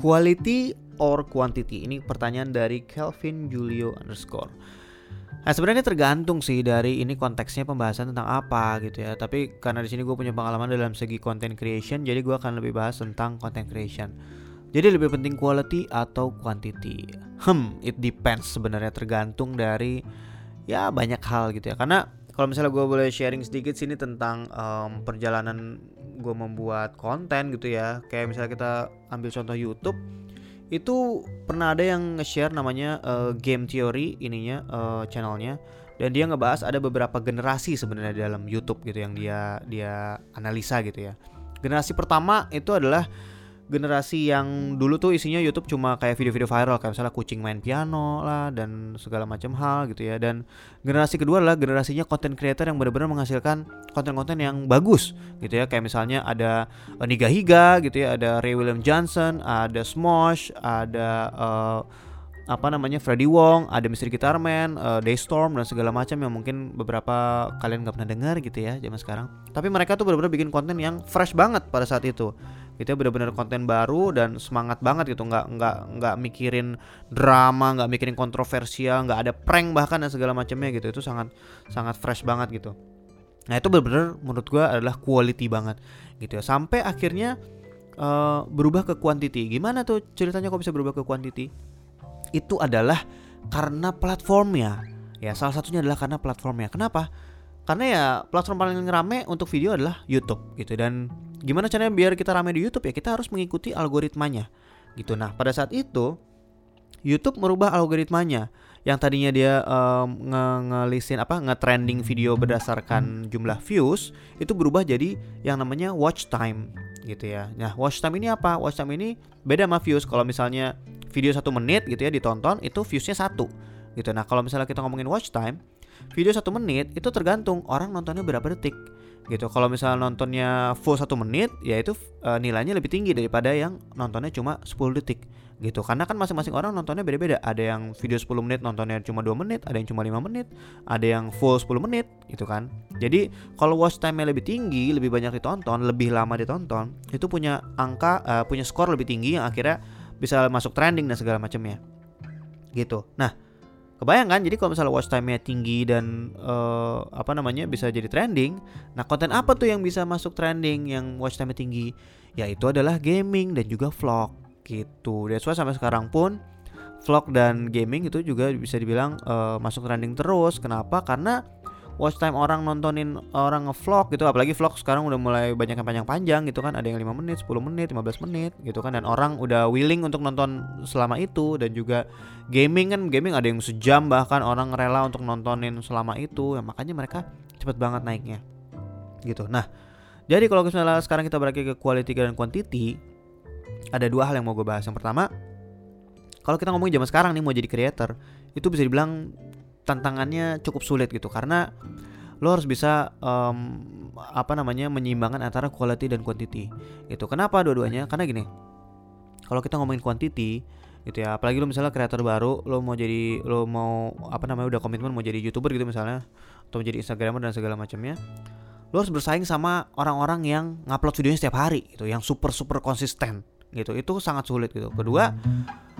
Quality or quantity? Ini pertanyaan dari Kelvin Julio underscore. Nah sebenarnya tergantung sih dari ini konteksnya pembahasan tentang apa gitu ya. Tapi karena di sini gue punya pengalaman dalam segi content creation, jadi gue akan lebih bahas tentang content creation. Jadi lebih penting quality atau quantity? Hmm, it depends sebenarnya tergantung dari ya banyak hal gitu ya. Karena kalau misalnya gue boleh sharing sedikit sini tentang um, perjalanan gue membuat konten gitu ya. Kayak misalnya kita ambil contoh YouTube itu pernah ada yang nge-share namanya uh, game theory ininya uh, channelnya. Dan dia ngebahas ada beberapa generasi sebenarnya dalam YouTube gitu yang dia dia analisa gitu ya. Generasi pertama itu adalah generasi yang dulu tuh isinya YouTube cuma kayak video-video viral kayak misalnya kucing main piano lah dan segala macam hal gitu ya. Dan generasi kedua adalah generasinya content creator yang benar-benar menghasilkan konten-konten yang bagus gitu ya. Kayak misalnya ada uh, Niga Higa gitu ya ada Ray William Johnson ada Smosh ada uh, apa namanya Freddy Wong, ada Misteri Guitar Man, uh, Daystorm dan segala macam yang mungkin beberapa kalian nggak pernah dengar gitu ya zaman sekarang. Tapi mereka tuh benar-benar bikin konten yang fresh banget pada saat itu itu benar-benar konten baru dan semangat banget gitu. Nggak nggak nggak mikirin drama nggak mikirin kontroversial nggak ada prank bahkan dan segala macamnya gitu. Itu sangat sangat fresh banget gitu. Nah itu benar-benar menurut gue adalah quality banget gitu ya. Sampai akhirnya uh, berubah ke quantity. Gimana tuh ceritanya kok bisa berubah ke quantity? Itu adalah karena platformnya. Ya salah satunya adalah karena platformnya. Kenapa? Karena ya platform paling rame untuk video adalah YouTube gitu. Dan gimana caranya biar kita rame di YouTube ya kita harus mengikuti algoritmanya gitu nah pada saat itu YouTube merubah algoritmanya yang tadinya dia um, nge ngelisin apa nge-trending video berdasarkan jumlah views itu berubah jadi yang namanya watch time gitu ya. Nah, watch time ini apa? Watch time ini beda sama views. Kalau misalnya video satu menit gitu ya ditonton itu viewsnya satu gitu. Nah, kalau misalnya kita ngomongin watch time, video satu menit itu tergantung orang nontonnya berapa detik gitu. Kalau misalnya nontonnya full satu menit, ya itu uh, nilainya lebih tinggi daripada yang nontonnya cuma 10 detik gitu. Karena kan masing-masing orang nontonnya beda-beda. Ada yang video 10 menit nontonnya cuma 2 menit, ada yang cuma 5 menit, ada yang full 10 menit gitu kan. Jadi kalau watch time-nya lebih tinggi, lebih banyak ditonton, lebih lama ditonton, itu punya angka uh, punya skor lebih tinggi yang akhirnya bisa masuk trending dan segala macamnya. Gitu. Nah, Kebayang kan? Jadi kalau misalnya watch time-nya tinggi dan uh, apa namanya bisa jadi trending, nah konten apa tuh yang bisa masuk trending yang watch time-nya tinggi? Yaitu adalah gaming dan juga vlog gitu. That's why sampai sekarang pun vlog dan gaming itu juga bisa dibilang uh, masuk trending terus. Kenapa? Karena watch time orang nontonin orang ngevlog gitu. Apalagi vlog sekarang udah mulai banyak yang panjang-panjang gitu kan. Ada yang 5 menit 10 menit 15 menit gitu kan. Dan orang udah willing untuk nonton selama itu. Dan juga gaming kan gaming ada yang sejam bahkan orang rela untuk nontonin selama itu. Ya makanya mereka cepet banget naiknya. Gitu. Nah jadi kalau misalnya sekarang kita balik ke quality dan quantity ada dua hal yang mau gue bahas. Yang pertama kalau kita ngomongin zaman sekarang nih mau jadi creator itu bisa dibilang tantangannya cukup sulit gitu. Karena lo harus bisa um, apa namanya menyeimbangkan antara quality dan quantity gitu. Kenapa dua-duanya? Karena gini kalau kita ngomongin quantity gitu ya apalagi lo misalnya kreator baru lo mau jadi lo mau apa namanya udah komitmen mau jadi youtuber gitu misalnya atau menjadi instagramer dan segala macamnya lo harus bersaing sama orang-orang yang ngupload videonya setiap hari gitu yang super super konsisten gitu. Itu sangat sulit gitu. Kedua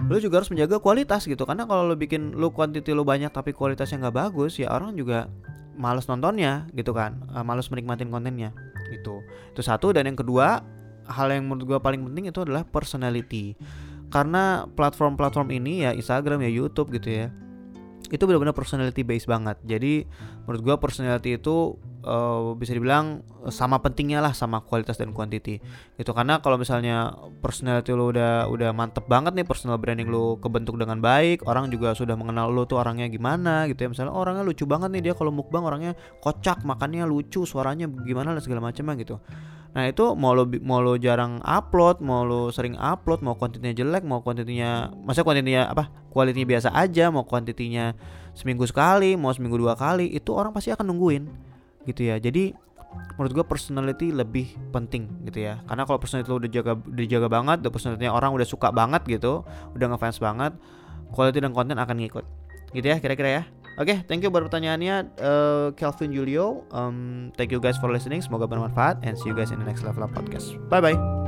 lo juga harus menjaga kualitas gitu. Karena kalau lo bikin lo quantity lo banyak tapi kualitasnya nggak bagus ya orang juga males nontonnya gitu kan. Uh, males menikmatin kontennya gitu. Itu satu. Dan yang kedua hal yang menurut gue paling penting itu adalah personality. Karena platform-platform ini ya Instagram ya YouTube gitu ya itu benar-benar personality based banget. Jadi menurut gue personality itu uh, bisa dibilang sama pentingnya lah sama kualitas dan quantity gitu karena kalau misalnya personality lo udah udah mantep banget nih personal branding lo kebentuk dengan baik orang juga sudah mengenal lo tuh orangnya gimana gitu ya. Misalnya orangnya lucu banget nih dia kalau mukbang orangnya kocak makannya lucu suaranya gimana dan segala macamnya gitu. Nah itu mau lo mau lo jarang upload, mau lo sering upload, mau kontennya jelek, mau kontennya, masa kontennya apa? Kualitinya biasa aja, mau kuantitinya seminggu sekali, mau seminggu dua kali, itu orang pasti akan nungguin gitu ya jadi menurut gue personality lebih penting gitu ya karena kalau personality lo udah jaga dijaga banget udah personality orang udah suka banget gitu udah ngefans banget quality dan konten akan ngikut gitu ya kira-kira ya Oke, okay, thank you buat pertanyaannya uh, Kelvin Julio. Um, thank you guys for listening. Semoga bermanfaat and see you guys in the next level of podcast. Bye bye.